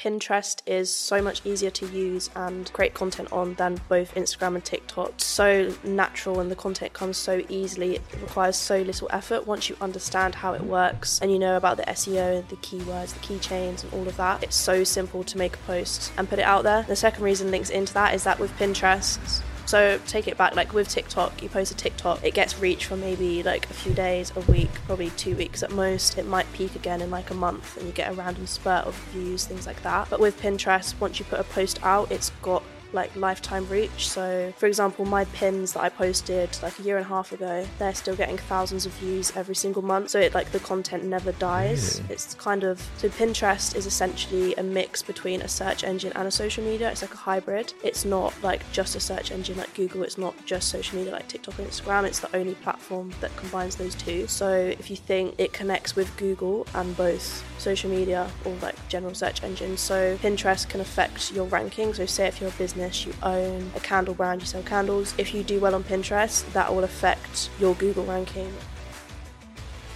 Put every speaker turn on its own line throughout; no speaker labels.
Pinterest is so much easier to use and create content on than both Instagram and TikTok. So natural and the content comes so easily. It requires so little effort once you understand how it works and you know about the SEO, the keywords, the keychains, and all of that. It's so simple to make a post and put it out there. The second reason links into that is that with Pinterest, so take it back, like with TikTok, you post a TikTok, it gets reach for maybe like a few days, a week, probably two weeks at most. It might peak again in like a month and you get a random spurt of views, things like that. But with Pinterest, once you put a post out, it's got like lifetime reach. So, for example, my pins that I posted like a year and a half ago, they're still getting thousands of views every single month. So, it like the content never dies.
Really?
It's kind of so Pinterest is essentially a mix between a search engine and a social media. It's like a hybrid. It's not like just a search engine like Google. It's not just social media like TikTok and Instagram. It's the only platform that combines those two. So, if you think it connects with Google and both social media or like general search engines, so Pinterest can affect your ranking. So, say if you're a business, you own a candle brand, you sell candles. If you do well on Pinterest, that will affect your Google ranking.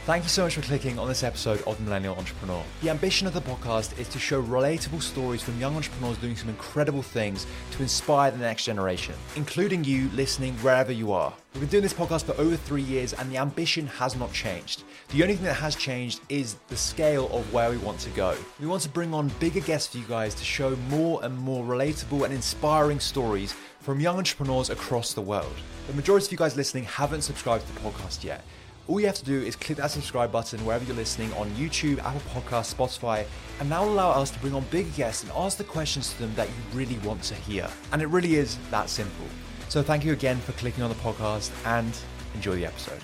Thank you so much for clicking on this episode of The Millennial Entrepreneur. The ambition of the podcast is to show relatable stories from young entrepreneurs doing some incredible things to inspire the next generation, including you listening wherever you are. We've been doing this podcast for over three years and the ambition has not changed. The only thing that has changed is the scale of where we want to go. We want to bring on bigger guests for you guys to show more and more relatable and inspiring stories from young entrepreneurs across the world. The majority of you guys listening haven't subscribed to the podcast yet. All you have to do is click that subscribe button wherever you're listening on YouTube, Apple Podcasts, Spotify, and that will allow us to bring on bigger guests and ask the questions to them that you really want to hear. And it really is that simple. So thank you again for clicking on the podcast and enjoy the episode.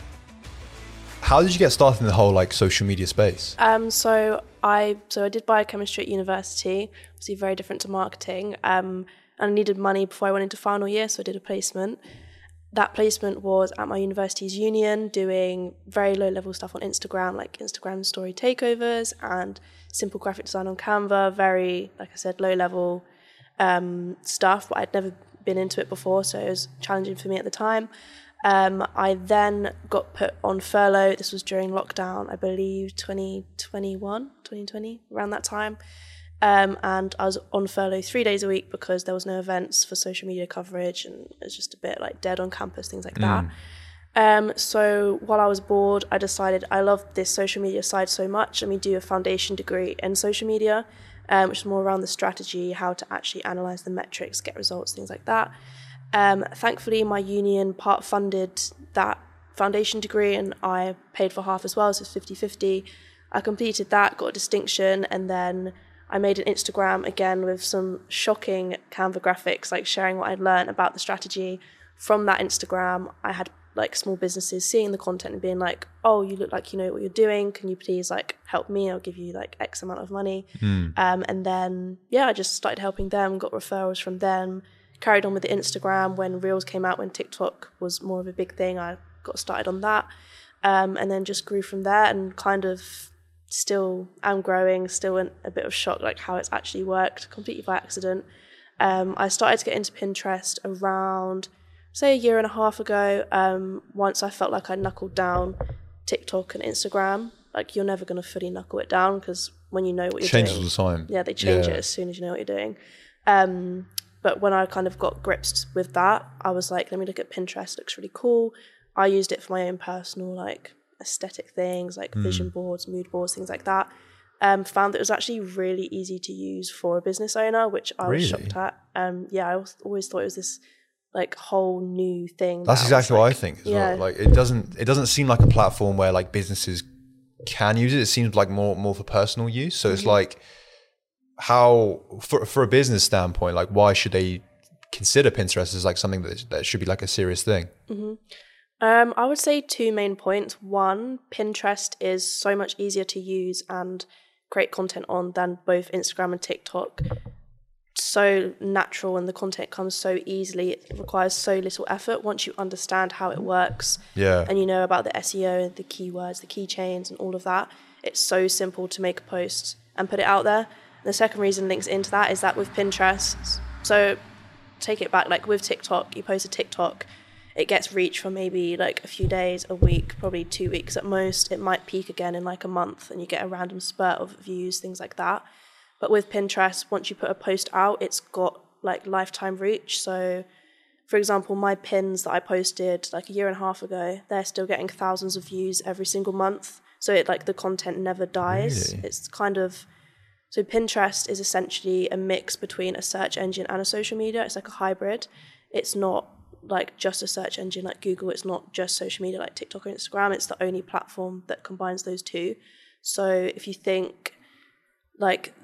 How did you get started in the whole like social media space?
Um, so I so I did biochemistry at university, obviously very different to marketing. Um, and I needed money before I went into final year, so I did a placement. That placement was at my university's union, doing very low level stuff on Instagram, like Instagram story takeovers and simple graphic design on Canva. Very, like I said, low level um, stuff, but I'd never been into it before, so it was challenging for me at the time. Um, I then got put on furlough. This was during lockdown, I believe 2021, 2020, around that time. Um, and I was on furlough three days a week because there was no events for social media coverage and it was just a bit like dead on campus, things like that. Um, so while I was bored, I decided I loved this social media side so much. Let me do a foundation degree in social media, um, which is more around the strategy, how to actually analyze the metrics, get results, things like that. Um, thankfully, my union part funded that foundation degree and I paid for half as well, so it's 50 50. I completed that, got a distinction, and then I made an Instagram again with some shocking Canva graphics, like sharing what I'd learned about the strategy. From that Instagram, I had like small businesses seeing the content and being like, "Oh, you look like you know what you're doing. Can you please like help me? I'll give you like X amount of money." Um, and then yeah, I just started helping them, got referrals from them, carried on with the Instagram. When Reels came out, when TikTok was more of a big thing, I got started on that, um, and then just grew from there and kind of still am growing, still in a bit of shock like how it's actually worked, completely by accident. Um, I started to get into Pinterest around, say, a year and a half ago. Um, once I felt like I knuckled down TikTok and Instagram. Like you're never going to fully knuckle it down because when you know what you're
Changes
doing,
all the time.
yeah, they change
Yeah.
it as soon as you know what you're doing. Um, but when I kind of got grips with that, I was like, let me look at Pinterest. Looks really cool. I used it for my own personal like aesthetic things, like vision boards, mood boards, things like that. Um, found that it was actually really easy to use for a business owner, which I was
Really?
shocked at. Um, yeah, I always thought it was this like whole new thing.
That's
that
exactly what I think as
yeah.
well. Like it doesn't it doesn't seem like a platform where like businesses can use it. It seems like more more for personal use. So
Mm-hmm.
it's like how for for a business standpoint, like why should they consider Pinterest as like something that that should be like a serious thing?
Um, I would say two main points. One, Pinterest is so much easier to use and create content on than both Instagram and TikTok. So natural and the content comes so easily. It requires so little effort once you understand how it works
Yeah.
and you know about the SEO, and the keywords, the keychains, and all of that. It's so simple to make a post and put it out there. The second reason links into that is that with Pinterest, so take it back, like with TikTok, you post a TikTok, it gets reach for maybe like a few days, a week, probably two weeks at most. It might peak again in like a month and you get a random spurt of views, things like that. But with Pinterest, once you put a post out, it's got like lifetime reach. So, for example, my pins that I posted like a year and a half ago, they're still getting thousands of views every single month. So it like the content never dies.
Really?
It's kind of so Pinterest is essentially a mix between a search engine and a social media. It's like a hybrid. It's not like just a search engine like Google. It's not just social media like TikTok or Instagram. It's the only platform that combines those two. So if you think like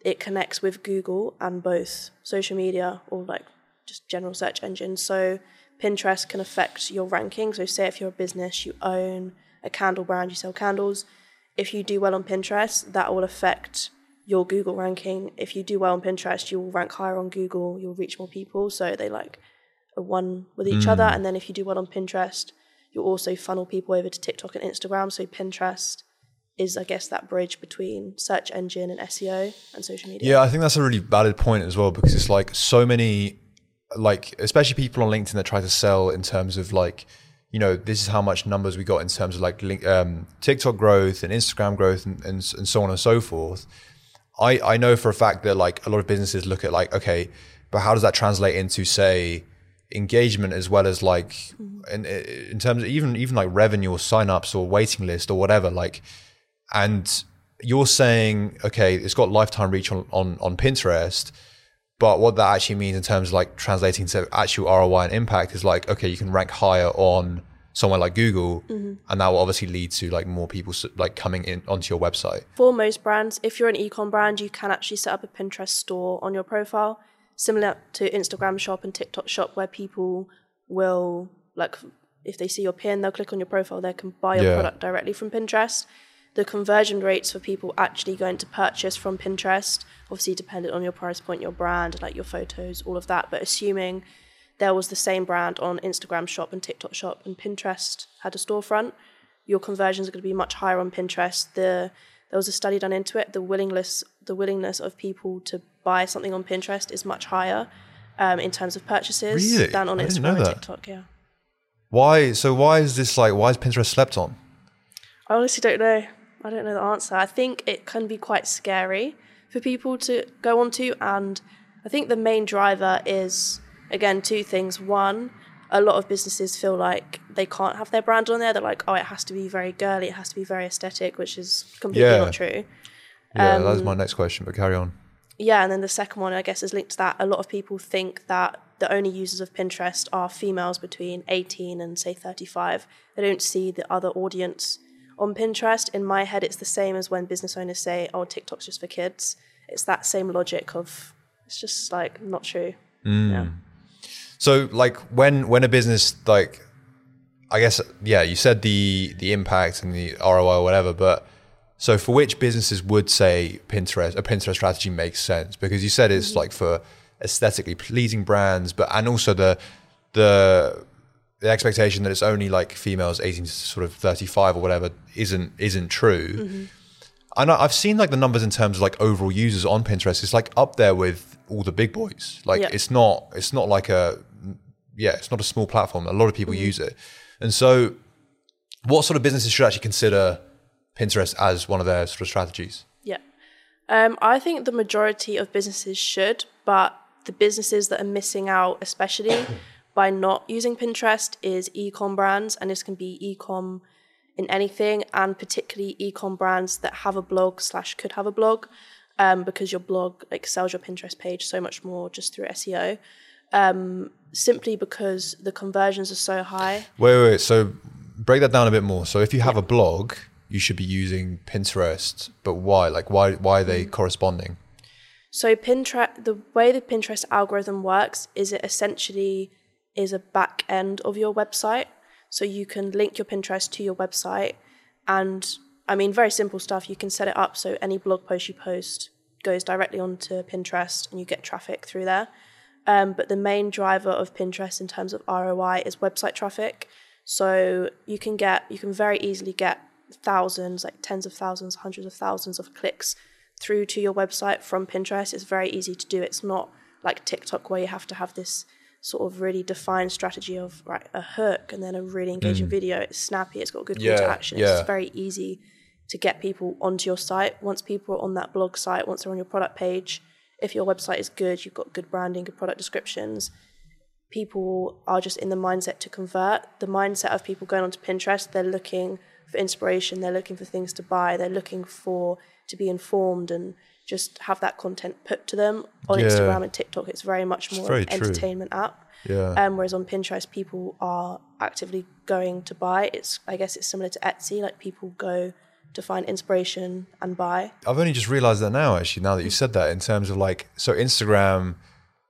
it connects with Google and both social media or like just general search engines. So Pinterest can affect your ranking. So say if you're a business, you own a candle brand, you sell candles. If you do well on Pinterest, that will affect your Google ranking. If you do well on Pinterest, you'll rank higher on Google, you'll reach more people. So they like are one with each other. Mm. And then if you do well on Pinterest, you'll also funnel people over to TikTok and Instagram. So Pinterest is, I guess, that bridge between search engine and SEO and social media.
Yeah, I think that's a really valid point as well because it's like so many, like especially people on LinkedIn that try to sell in terms of like, you know, this is how much numbers we got in terms of like link, um, TikTok growth and Instagram growth and, and and so on and so forth. I I know for a fact that like a lot of businesses look at like okay, but how does that translate into say engagement as well as like in in terms of even even like revenue or signups or waiting list or whatever like and you're saying okay it's got lifetime reach on, on on pinterest but what that actually means in terms of like translating to actual roi and impact is like okay you can rank higher on somewhere like google mm-hmm. and that will obviously lead to like more people like coming in onto your website
For most brands, if you're an ecom brand, you can actually set up a Pinterest store on your profile, similar to Instagram shop and TikTok shop, where people will like if they see your pin, they'll click on your profile, they can buy your
Yeah.
product directly from Pinterest. The conversion rates for people actually going to purchase from Pinterest, obviously dependent on your price point, your brand, like your photos, all of that. But assuming there was the same brand on Instagram shop and TikTok shop and Pinterest had a storefront, your conversions are going to be much higher on Pinterest. The there was a study done into it. The willingness the willingness of people to buy something on Pinterest is much higher um, in terms of purchases
Really?
than on
I
Instagram and. TikTok. Yeah,
why so why is this like why is pinterest slept on
I honestly don't know. I don't know the answer. I think it can be quite scary for people to go onto, and I think the main driver is again two things. One, a lot of businesses feel like they can't have their brand on there. They're like, oh, it has to be very girly, it has to be very aesthetic, which is completely
Yeah.
not true.
yeah that was um, my next question but carry on
Yeah, and then the second one, I guess, is linked to that. A lot of people think that the only users of Pinterest are females between 18 and, say, 35. They don't see the other audience on Pinterest. In my head, it's the same as when business owners say, oh, TikTok's just for kids. It's that same logic of, it's just like not true. Mm. Yeah.
So like when when a business like I guess yeah, you said the the impact and the ROI or whatever, but so for which businesses would say Pinterest a Pinterest strategy makes sense? Because you said it's mm-hmm. like for aesthetically pleasing brands, but and also the the the expectation that it's only like females 18 to sort of 35 or whatever isn't isn't true. I know I've seen like the numbers in terms of like overall users on Pinterest. It's like up there with all the big boys. Like it's not it's not like a yeah, it's not a small platform. A lot of people use it. And so what sort of businesses should actually consider Pinterest as one of their sort of strategies?
Yeah. Um, I think the majority of businesses should, but the businesses that are missing out, especially by not using Pinterest, is e-com brands, and this can be e-com in anything, and particularly e-com brands that have a blog slash could have a blog, um, because your blog like sells your Pinterest page so much more just through SEO. Um, simply because the conversions are so high.
Wait, wait, wait. So break that down a bit more. So if you have a blog, you should be using Pinterest, but why? Like why why are they corresponding?
So Pinterest, the way the Pinterest algorithm works is it essentially is a back end of your website. So you can link your Pinterest to your website, and I mean very simple stuff. You can set it up so any blog post you post goes directly onto Pinterest, and you get traffic through there. Um, but the main driver of Pinterest in terms of ROI is website traffic. So you can get you can very easily get thousands, like tens of thousands, hundreds of thousands of clicks through to your website from Pinterest. It's very easy to do. It's not like TikTok where you have to have this sort of really defined strategy of right a hook and then a really engaging mm. video. It's snappy. It's got good call to action.
yeah.
It's very easy to get people onto your site. Once people are on that blog site, once they're on your product page, if your website is good, you've got good branding, good product descriptions, people are just in the mindset to convert. The mindset of people going onto Pinterest, they're looking for inspiration, they're looking for things to buy, they're looking for to be informed and just have that content put to them. On
Yeah.
Instagram and TikTok, it's very much more
very
an
true.
entertainment app.
Yeah.
Um, whereas on Pinterest, people are actively going to buy. It's I guess it's similar to Etsy. Like people go to find inspiration and buy.
I've only just realized that now, actually, now that you said that, in terms of like, so Instagram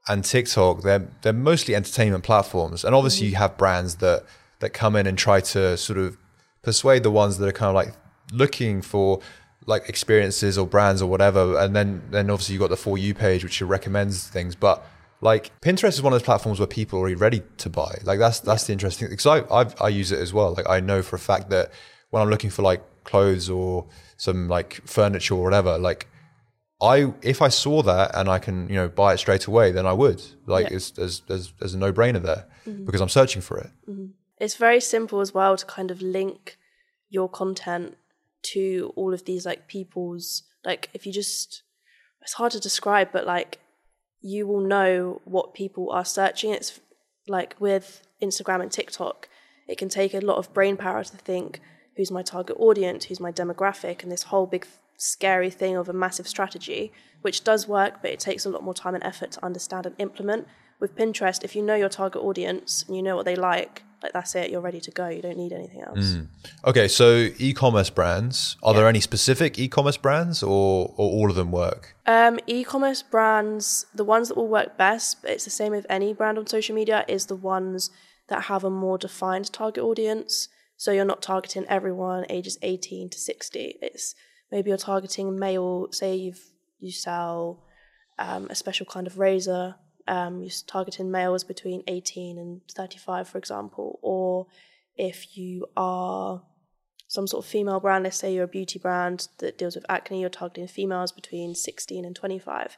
and TikTok, they're they're mostly entertainment platforms, and obviously you have brands that that come in and try to sort of persuade the ones that are kind of like looking for like experiences or brands or whatever, and then then obviously you have got the for you page which recommends things, but like Pinterest is one of those platforms where people are already ready to buy. Like that's that's the interesting because I I've, I use it as well. Like I know for a fact that when I'm looking for like clothes or some like furniture or whatever, like I if I saw that and I can you know buy it straight away, then I would. Like
Yeah.
it's there's there's there's a no brainer there mm-hmm. because I'm searching for it. Mm-hmm.
It's very simple as well to kind of link your content to all of these like people's like if you just it's hard to describe but like you will know what people are searching. It's like with Instagram and TikTok it can take a lot of brain power to think who's my target audience who's my demographic and this whole big scary thing of a massive strategy which does work but it takes a lot more time and effort to understand and implement. With Pinterest if you know your target audience and you know what they like like that's it you're ready to go you don't need anything else
Okay, so e-commerce brands. Are there any specific e-commerce brands, or or all of them work?
Um, e-commerce brands, the ones that will work best, but it's the same with any brand on social media, is the ones that have a more defined target audience. So you're not targeting everyone ages 18 to 60. It's maybe you're targeting male. Say you've you sell um, a special kind of razor. Um, you're targeting males between 18 and 35, for example. Or if you are some sort of female brand, let's say you're a beauty brand that deals with acne, you're targeting females between 16 and 25.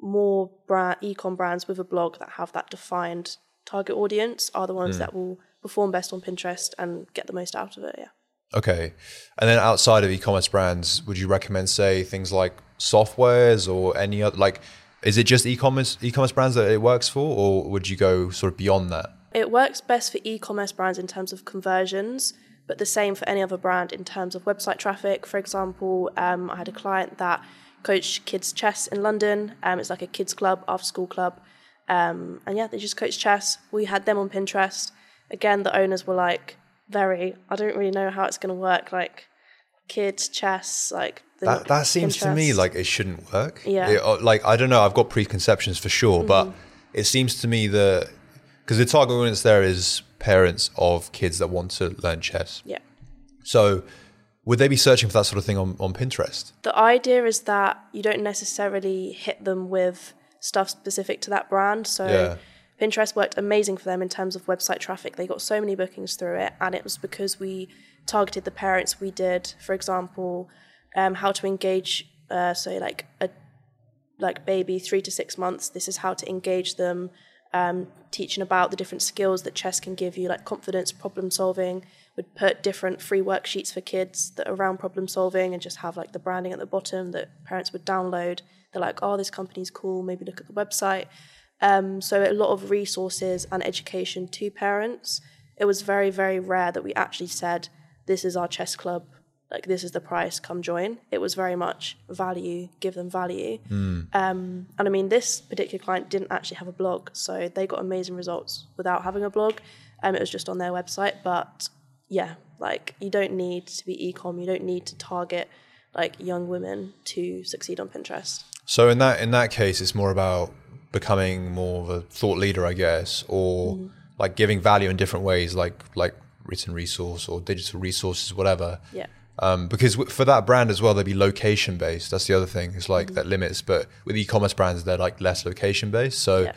More brand, ecom brands with a blog that have that defined target audience are the ones that will perform best on Pinterest and get the most out of it. Yeah.
Okay, and then outside of e-commerce brands, would you recommend say things like softwares or any other like? Is it just e-commerce e-commerce brands that it works for, or would you go sort of beyond that?
It works best for e-commerce brands in terms of conversions, but the same for any other brand in terms of website traffic. For example, um, I had a client that coached kids chess in London. Um, it's like a kids club, after school club, um, and yeah, they just coach chess. We had them on Pinterest. Again, the owners were like, very. I don't really know how it's going to work. Like kids chess, like the
That that seems to me like it shouldn't work.
Yeah. Mm-hmm.
It- uh, like I don't know. I've got preconceptions for sure, but it seems to me that because the target audience there is parents of kids that want to learn chess.
yeah.
So would they be searching for that sort of thing on, on Pinterest?
The idea is that you don't necessarily hit them with stuff specific to that brand. So
Yeah.
Pinterest worked amazing for them in terms of website traffic. They got so many bookings through it, and it was because we targeted the parents. We did, for example, um, how to engage. Uh, so like a like baby three to six months. This is how to engage them. Um, teaching about the different skills that chess can give you, like confidence, problem solving. Would put different free worksheets for kids that are around problem solving, and just have like the branding at the bottom that parents would download. They're like, oh, this company's cool. Maybe look at the website. Um, so a lot of resources and education to parents. It was very, very rare that we actually said, "This is our chess club. Like this is the price. Come join." It was very much value. Give them value. Um, and I mean, this particular client didn't actually have a blog, so they got amazing results without having a blog. Um, it was just on their website. But yeah, like you don't need to be ecom. You don't need to target like young women to succeed on Pinterest.
So in that in that case, it's more about becoming more of a thought leader, I guess, or
Mm-hmm.
like giving value in different ways, like like written resource or digital resources, whatever.
Yeah.
Um, because w- for that brand as well, they'd be location based. That's the other thing. It's like that limits. But with e-commerce brands, they're like less location based. So
Yeah.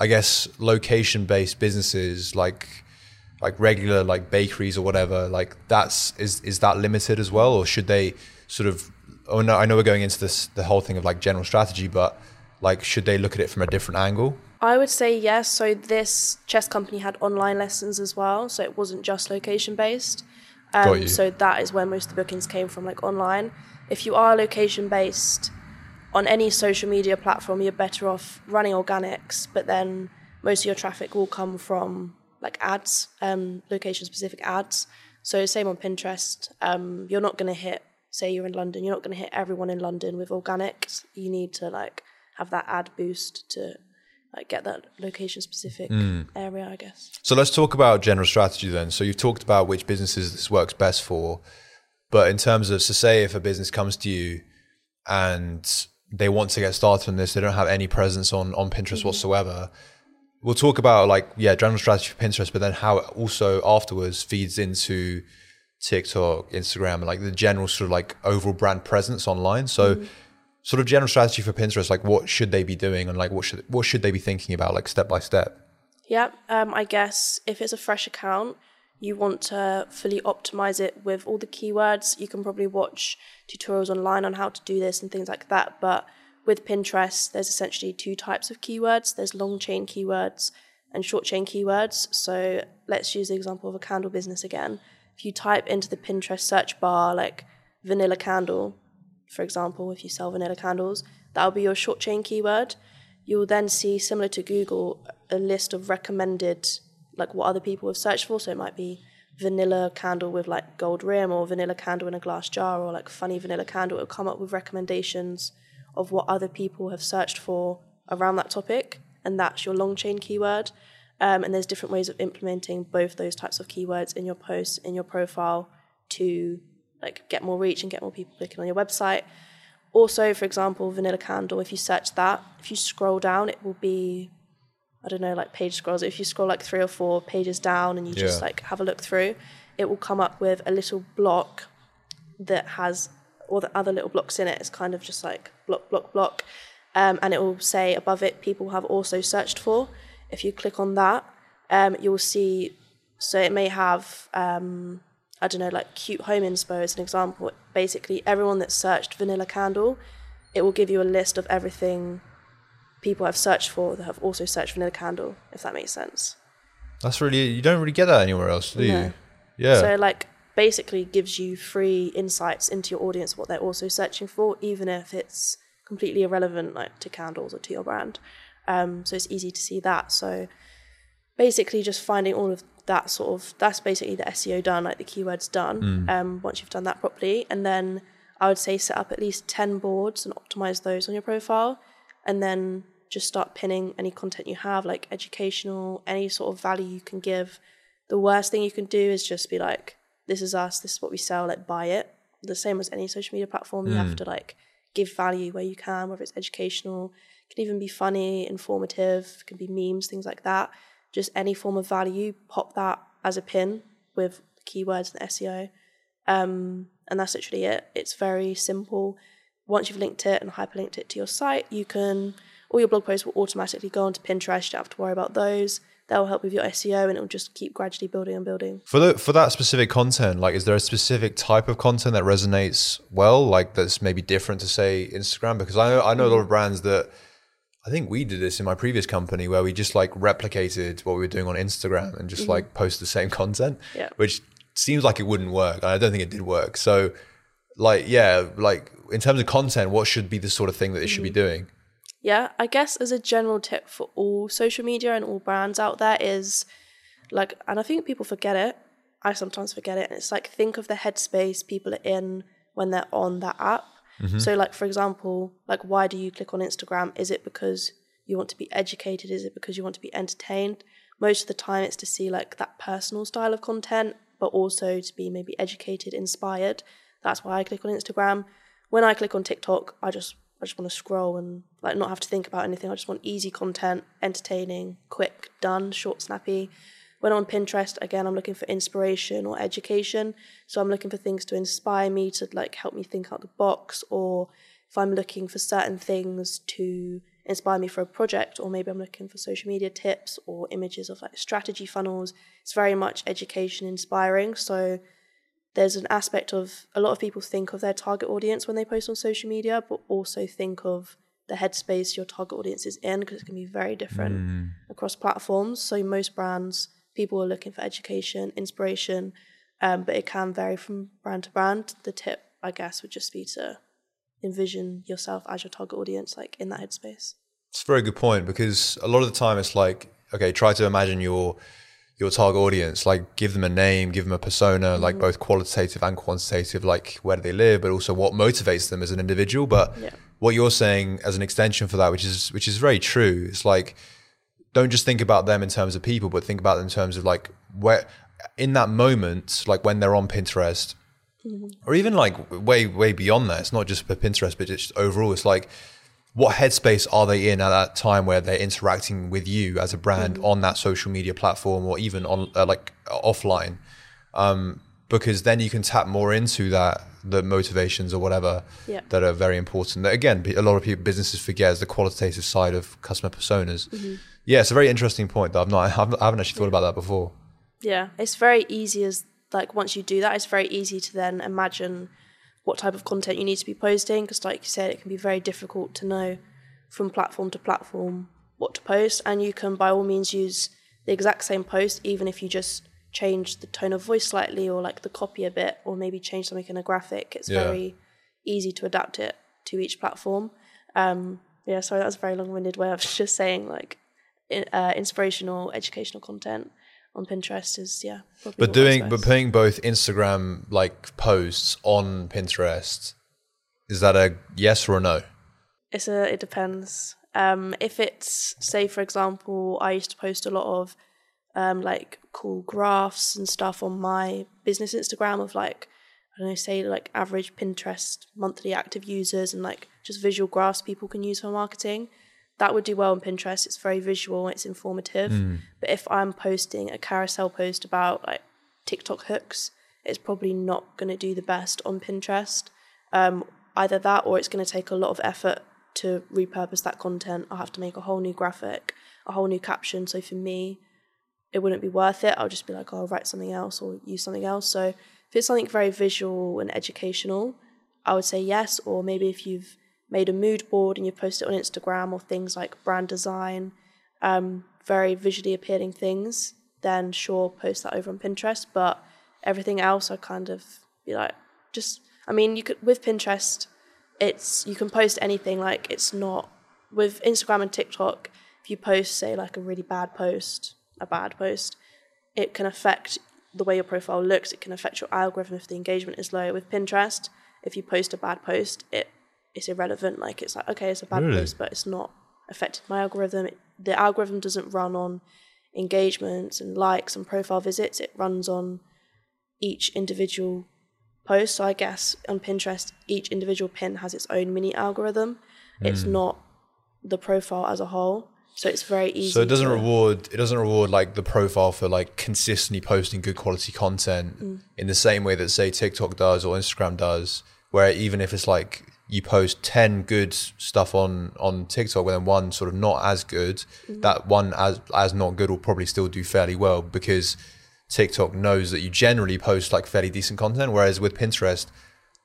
I guess location based businesses like like regular like bakeries or whatever, like that's is is that limited as well, or should they sort of? Oh no, I know we're going into this the whole thing of like general strategy, but like should they look at it from a different angle?
I would say yes. So this chess company had online lessons as well, so it wasn't just location based.
Got
Um,
you.
so that is where most of the bookings came from, like online. If you are location based on any social media platform, you're better off running organics, but then most of your traffic will come from like ads, um, location specific ads. So same on Pinterest. Um, you're not going to hit, say you're in London, you're not going to hit everyone in London with organics. You need to like have that ad boost to like get that location specific
Mm.
area, I guess.
So let's talk about general strategy then. So you've talked about which businesses this works best for, but in terms of, so say if a business comes to you and they want to get started on this, they don't have any presence on on Pinterest whatsoever. We'll talk about like yeah, general strategy for Pinterest, but then how it also afterwards feeds into TikTok, Instagram, and like the general sort of like overall brand presence online. So sort of general strategy for Pinterest, like what should they be doing and like what should what should they be thinking about like step by step?
Yeah, um, I guess if it's a fresh account, you want to fully optimize it with all the keywords. You can probably watch tutorials online on how to do this and things like that. But with Pinterest, there's essentially two types of keywords there's long chain keywords and short chain keywords. So let's use the example of a candle business again. If you type into the Pinterest search bar like vanilla candle, for example, if you sell vanilla candles, that'll be your short chain keyword. You'll then see, similar to Google, a list of recommended, like what other people have searched for. So it might be vanilla candle with like gold rim, or vanilla candle in a glass jar, or like funny vanilla candle. It'll come up with recommendations of what other people have searched for around that topic, and that's your long chain keyword. Um, and there's different ways of implementing both those types of keywords in your posts, in your profile, to like get more reach and get more people clicking on your website. Also, for example, vanilla candle, if you search that, if you scroll down, it will be, I don't know, like page scrolls. If you scroll like three or four pages down and you just like have a look through, it will come up with a little block that has all the other little blocks in it. It's kind of just like block, block, block. Um, and it will say above it, people have also searched for. If you click on that, um, you'll see, so it may have, um, I don't know, like cute home inspo as an example. Basically, everyone that searched vanilla candle, it will give you a list of everything people have searched for that have also searched vanilla candle, if that makes sense.
That's really you don't really get that anywhere else, do you? Yeah.
So like basically gives you free insights into your audience what they're also searching for, even if it's completely irrelevant like to candles or to your brand. Um, so it's easy to see that. So basically just finding all of that sort of that's basically the SEO done, like the keywords done. Um, once you've done that properly, and then I would say set up at least ten boards and optimize those on your profile, and then just start pinning any content you have, like educational, any sort of value you can give. The worst thing you can do is just be like, "This is us. This is what we sell. Like, buy it." The same as any social media platform, you have to like give value where you can, whether it's educational, it can even be funny, informative, it can be memes, things like that. Just any form of value, pop that as a pin with keywords and SEO. Um, and that's literally it. It's very simple. Once you've linked it and hyperlinked it to your site, you can all your blog posts will automatically go onto Pinterest. You don't have to worry about those. That will help with your SEO and it'll just keep gradually building and building.
For the for that specific content, like, is there a specific type of content that resonates well, like that's maybe different to say Instagram? Because I know I know a lot of brands that I think we did this in my previous company where we just like replicated what we were doing on Instagram and just mm-hmm. like post the same content,
Yeah.
which seems like it wouldn't work. I don't think it did work. So, like, yeah, like in terms of content, what should be the sort of thing that they should be mm-hmm. doing?
Yeah, I guess as a general tip for all social media and all brands out there is like, and I think people forget it. I sometimes forget it. And it's like, think of the headspace people are in when they're on that app. Mm-hmm. So, like, for example, like, why do you click on Instagram? Is it because you want to be educated? Is it because you want to be entertained? Most of the time, it's to see like that personal style of content, but also to be maybe educated, inspired. That's why I click on Instagram. When I click on TikTok, I just I just want to scroll and like not have to think about anything. I just want easy content, entertaining, quick, done, short, snappy. When I'm on Pinterest, again, I'm looking for inspiration or education. So I'm looking for things to inspire me to like help me think out the box, or if I'm looking for certain things to inspire me for a project, or maybe I'm looking for social media tips or images of like strategy funnels. It's very much education inspiring. So there's an aspect of a lot of people think of their target audience when they post on social media, but also think of the headspace your target audience is in because it can be very different mm. across platforms. So most brands, people are looking for education, inspiration, um, but it can vary from brand to brand. The tip, I guess, would just be to envision yourself as your target audience, like in that headspace.
It's a very good point because a lot of the time it's like, okay, try to imagine your your target audience, like give them a name, give them a persona, mm-hmm. like both qualitative and quantitative, like where do they live, but also what motivates them as an individual. But yeah. what you're saying as an extension for that, which is which is very true, it's like don't just think about them in terms of people, but think about them in terms of like where in that moment, like when they're on Pinterest, mm-hmm. or even like way way beyond that. It's not just for Pinterest, but just overall. It's like what headspace are they in at that time where they're interacting with you as a brand mm-hmm. on that social media platform or even on uh, like offline um, because then you can tap more into that the motivations or whatever yeah. that are very important that again a lot of people businesses forget is the qualitative side of customer personas mm-hmm. Yeah it's a very interesting point that i've not i haven't actually thought about that before.
Yeah it's very easy as like once you do that it's very easy to then imagine what type of content you need to be posting because like you said it can be very difficult to know from platform to platform what to post and you can by all means use the exact same post even if you just change the tone of voice slightly or like the copy a bit or maybe change something in a graphic. It's yeah. very easy to adapt it to each platform. Um yeah sorry that was a very long-winded way of just saying like uh, inspirational educational content on Pinterest is yeah.
But doing but putting both Instagram like posts on Pinterest is that a yes or a no?
It's a it depends. Um, if it's say for example, I used to post a lot of um, like cool graphs and stuff on my business Instagram of like I don't know, say like average Pinterest monthly active users and like just visual graphs people can use for marketing that would do well on Pinterest. It's very visual, it's informative. Mm. But if I'm posting a carousel post about like TikTok hooks, it's probably not going to do the best on Pinterest. Um, either that or it's going to take a lot of effort to repurpose that content. I'll have to make a whole new graphic, a whole new caption. So for me, it wouldn't be worth it. I'll just be like, oh, I'll write something else or use something else. So if it's something very visual and educational, I would say yes. Or maybe if you've made a mood board and you post it on Instagram or things like brand design, um, very visually appealing things, then sure, post that over on Pinterest. But everything else, I kind of be like, just, I mean, you could, with Pinterest, it's, you can post anything, like, it's not, with Instagram and TikTok, if you post, say, like a really bad post, a bad post, it can affect the way your profile looks, it can affect your algorithm if the engagement is low. With Pinterest, if you post a bad post, it it's irrelevant. Like it's like okay, it's a bad really? post, but it's not affected my algorithm. It, the algorithm doesn't run on engagements and likes and profile visits. It runs on each individual post. So I guess on Pinterest, each individual pin has its own mini algorithm. It's hmm. not the profile as a whole. So it's very easy.
So it doesn't to, reward. It doesn't reward like the profile for like consistently posting good quality content mm. in the same way that say TikTok does or Instagram does. Where even if it's like you post 10 good stuff on on TikTok and then one sort of not as good, mm-hmm. that one as as not good will probably still do fairly well because TikTok knows that you generally post like fairly decent content. Whereas with Pinterest,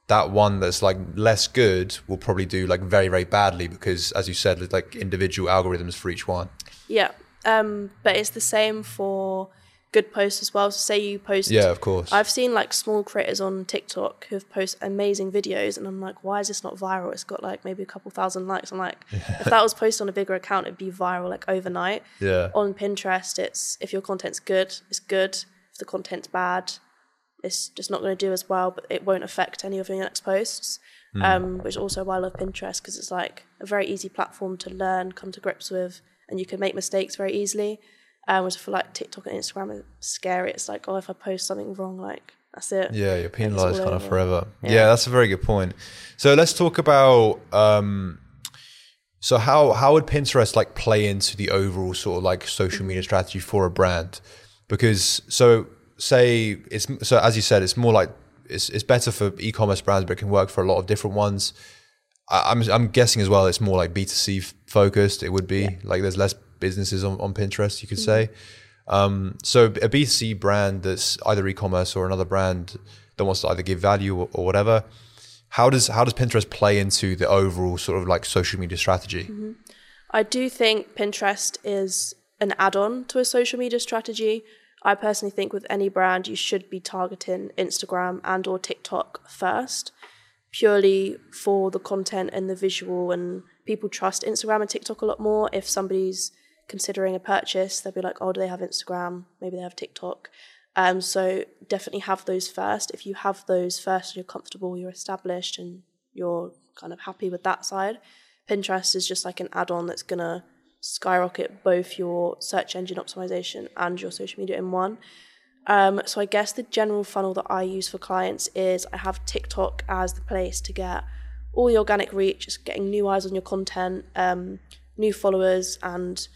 that one that's like less good will probably do like very, very badly because as you said, there's like individual algorithms for each one.
Yeah. Um, but it's the same for good posts as well. So say you post
Yeah, of course.
I've seen like small creators on TikTok who've posted amazing videos and I'm like, why is this not viral? It's got like maybe a couple thousand likes. I'm like, yeah. if that was posted on a bigger account, it'd be viral like overnight.
Yeah.
On Pinterest, it's if your content's good, it's good. If the content's bad, it's just not going to do as well, but it won't affect any of your next posts. Mm. Um, which is also why I love Pinterest because it's like a very easy platform to learn, come to grips with, and you can make mistakes very easily. Um, whereas for like TikTok and Instagram, it's scary. It's like, oh, if I post something wrong, like that's it.
Yeah, you're penalized kind of forever. Yeah. yeah. that's a very good point. So let's talk about. Um, so how how would Pinterest like play into the overall sort of like social media mm-hmm. strategy for a brand? Because so say it's so as you said, it's more like it's it's better for e-commerce brands, but it can work for a lot of different ones. I, am I'm, I'm guessing as well, it's more like B2C focused. It would be yeah. like there's less businesses on, on Pinterest, you could mm-hmm. say. Um, so a B2C brand that's either e-commerce or another brand that wants to either give value or, or whatever. How does how does Pinterest play into the overall sort of like social media strategy?
Mm-hmm. I do think Pinterest is an add-on to a social media strategy. I personally think with any brand, you should be targeting Instagram and or TikTok first, purely for the content and the visual. And people trust Instagram and TikTok a lot more. If somebody's considering a purchase, they'll be like, oh, do they have Instagram? Maybe they have TikTok. Um, so definitely have those first. If you have those first, you're comfortable, you're established, and you're kind of happy with that side. Pinterest is just like an add-on that's gonna skyrocket both your search engine optimization and your social media in one. Um, so I guess the general funnel that I use for clients is I have TikTok as the place to get all the organic reach, just getting new eyes on your content, um, new followers, and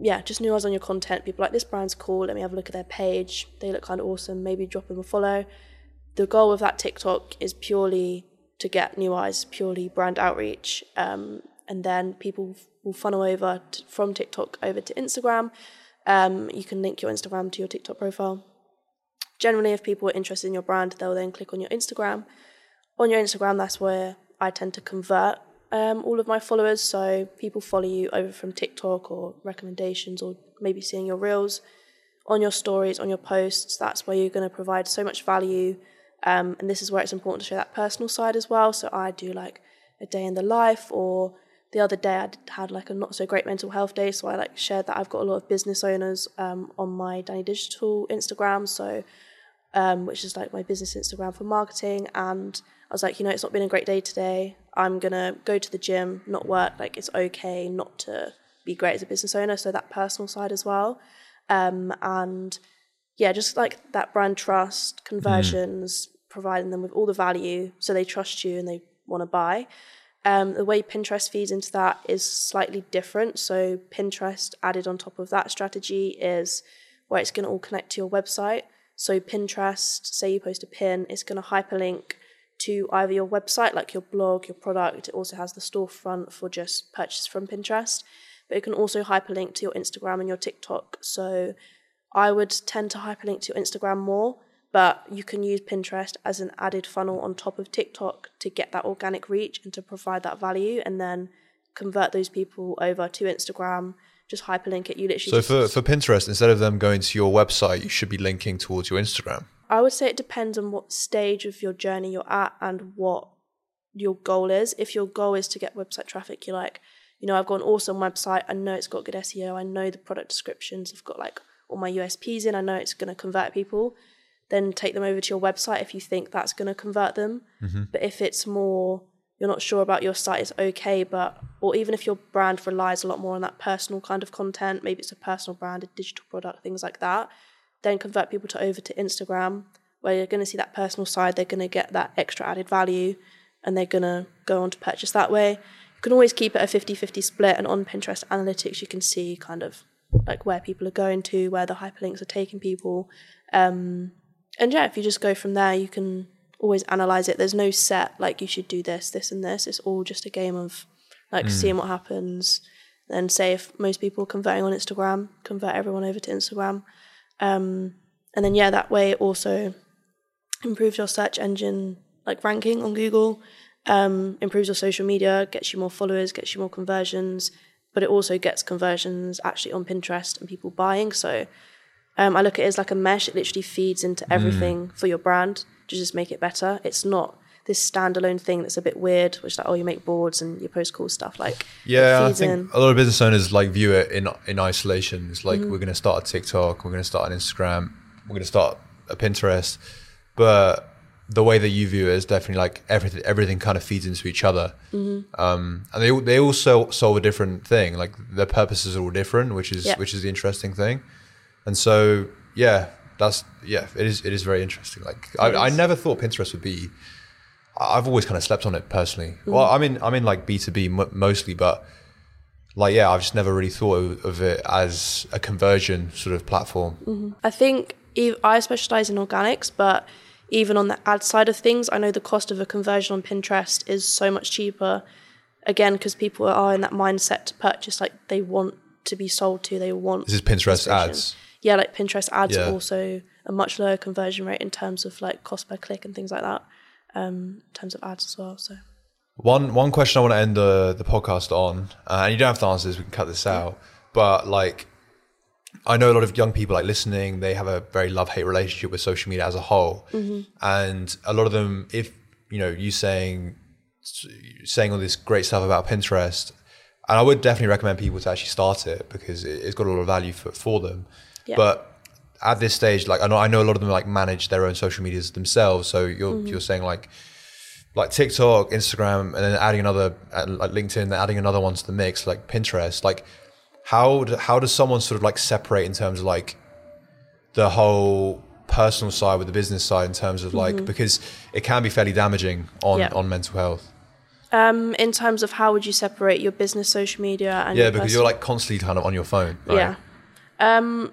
yeah, just new eyes on your content. People like this brand's cool. Let me have a look at their page. They look kind of awesome. Maybe drop them a follow. The goal of that TikTok is purely to get new eyes, purely brand outreach, um, and then people will funnel over to, from TikTok over to Instagram. Um, you can link your Instagram to your TikTok profile. Generally, if people are interested in your brand, they'll then click on your Instagram. On your Instagram, that's where I tend to convert um, all of my followers. So people follow you over from TikTok or recommendations or maybe seeing your reels on your stories, on your posts. That's where you're going to provide so much value. Um, and this is where it's important to show that personal side as well. So I do like a day in the life or the other day I had like a not so great mental health day, so I like shared that I've got a lot of business owners um, on my Danny Digital Instagram, so um, which is like my business Instagram for marketing, and I was like, you know, it's not been a great day today. I'm gonna go to the gym, not work. Like it's okay not to be great as a business owner. So that personal side as well, um, and yeah, just like that brand trust, conversions, mm. providing them with all the value, so they trust you and they want to buy. Um, the way Pinterest feeds into that is slightly different. So, Pinterest added on top of that strategy is where it's going to all connect to your website. So, Pinterest, say you post a pin, it's going to hyperlink to either your website, like your blog, your product. It also has the storefront for just purchase from Pinterest, but it can also hyperlink to your Instagram and your TikTok. So, I would tend to hyperlink to your Instagram more but you can use Pinterest as an added funnel on top of TikTok to get that organic reach and to provide that value and then convert those people over to Instagram. Just hyperlink it. You literally.
So for, for Pinterest, instead of them going to your website, you should be linking towards your Instagram.
I would say it depends on what stage of your journey you're at and what your goal is. If your goal is to get website traffic, you're like, you know, I've got an awesome website. I know it's got good SEO. I know the product descriptions. I've got like all my USPs in. I know it's going to convert people then take them over to your website if you think that's going to convert them. Mm-hmm. But if it's more, you're not sure about your site, it's okay. But, or even if your brand relies a lot more on that personal kind of content, maybe it's a personal brand, a digital product, things like that, then convert people to over to Instagram where you're going to see that personal side. They're going to get that extra added value and they're going to go on to purchase that way. You can always keep it a 50 50 split. And on Pinterest analytics, you can see kind of like where people are going to, where the hyperlinks are taking people. Um, and yeah, if you just go from there, you can always analyze it. There's no set like you should do this, this, and this. It's all just a game of like mm. seeing what happens. Then say if most people are converting on Instagram, convert everyone over to Instagram, um, and then yeah, that way it also improves your search engine like ranking on Google, um, improves your social media, gets you more followers, gets you more conversions, but it also gets conversions actually on Pinterest and people buying. So um, I look at it as like a mesh. It literally feeds into everything mm. for your brand to just make it better. It's not this standalone thing that's a bit weird, which like oh you make boards and you post cool stuff. Like
yeah, I think in. a lot of business owners like view it in in isolation. It's like mm. we're going to start a TikTok, we're going to start an Instagram, we're going to start a Pinterest, but the way that you view it is definitely like everything everything kind of feeds into each other mm-hmm. um, and they they also solve a different thing like their purposes are all different which is which is the interesting thing and so, yeah, that's yeah, it is. It is very interesting. Like I, I, never thought Pinterest would be. I've always kind of slept on it personally. Mm. Well, I'm in I'm in like B two B mostly, but like yeah, I've just never really thought of, of it as a conversion sort of platform.
Mm-hmm. I think I specialize in organics, but even on the ad side of things, I know the cost of a conversion on Pinterest is so much cheaper. Again, because people are in that mindset to purchase, like they want to be sold to, they want.
This is Pinterest ads
yeah, like Pinterest ads yeah. are also a much lower conversion rate in terms of like cost per click and things like that. Um, in terms of ads as well. So
one one question I want to end the the podcast on, uh, and you don't have to answer this. We can cut this out. But like, I know a lot of young people like listening, they have a very love hate relationship with social media as a whole. And a lot of them, if, you know, you saying, saying all this great stuff about Pinterest, and I would definitely recommend people to actually start it because it- it's got a lot of value for, for them.
Yeah.
But at this stage, like I know, I know a lot of them like manage their own social medias themselves. So you're, you're saying like, like TikTok, Instagram, and then adding another, uh, like LinkedIn, then adding another one to the mix, like Pinterest. Like, how do, how does someone sort of like separate in terms of like the whole personal side with the business side in terms of like because it can be fairly damaging on
Yeah.
on mental health.
Um, in terms of how would you separate your business social media and
Yeah, because
personal-
you're like constantly kind of on your phone. Right?
Yeah. Um,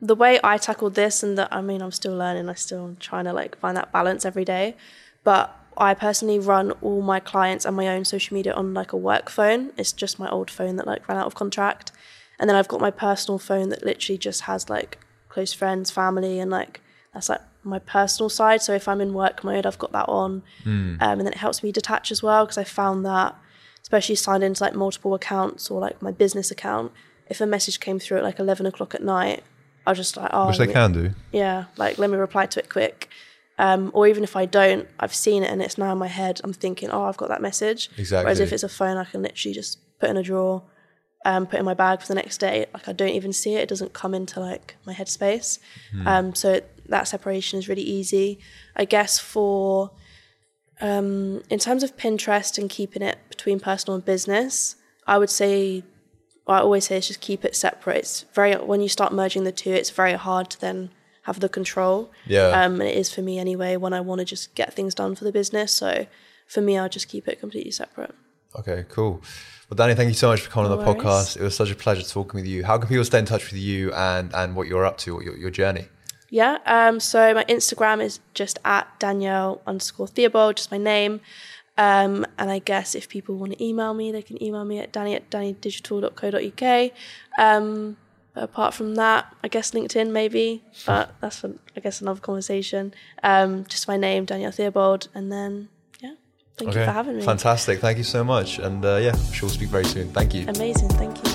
the way I tackled this, and that I mean, I'm still learning. I'm still trying to like find that balance every day. But I personally run all my clients and my own social media on like a work phone. It's just my old phone that like ran out of contract, and then I've got my personal phone that literally just has like close friends, family, and like that's like my personal side. So if I'm in work mode, I've got that on, um, and then it helps me detach as well because I found that especially signed into like multiple accounts or like my business account, if a message came through at like 11 o'clock at night, I was just like, oh,
Which they can do.
yeah, like let me reply to it quick. Um, or even if I don't, I've seen it and it's now in my head. I'm thinking, oh, I've got that message. Whereas
Exactly.
if it's a phone, I can literally just put in a drawer, um, put in my bag for the next day. Like I don't even see it. It doesn't come into like my headspace. Um, so that separation is really easy. I guess for um, in terms of Pinterest and keeping it between personal and business, I would say I always say is just keep it separate. It's very when you start merging the two, it's very hard to then have the control.
Yeah.
Um, and it is for me anyway when I want to just get things done for the business. So for me, I'll just keep it completely separate.
Okay, cool. Well, Danny, thank you so much for coming on the
worries.
podcast. It was such a pleasure talking with you. How can people stay in touch with you and and what you're up to, what your, your journey?
Yeah. Um, so my Instagram is just at Danielle underscore Theobald, just my name. Um, and I guess if people want to email me, they can email me at danny at dannydigital.co.uk. Um, but apart from that, I guess LinkedIn maybe, but that's for, I guess another conversation. Um, just my name, Danielle Theobald, and then yeah, thank you for having me.
Fantastic. Thank you so much. And uh, yeah, I'm sure we'll speak very soon. Thank you.
Amazing, thank you.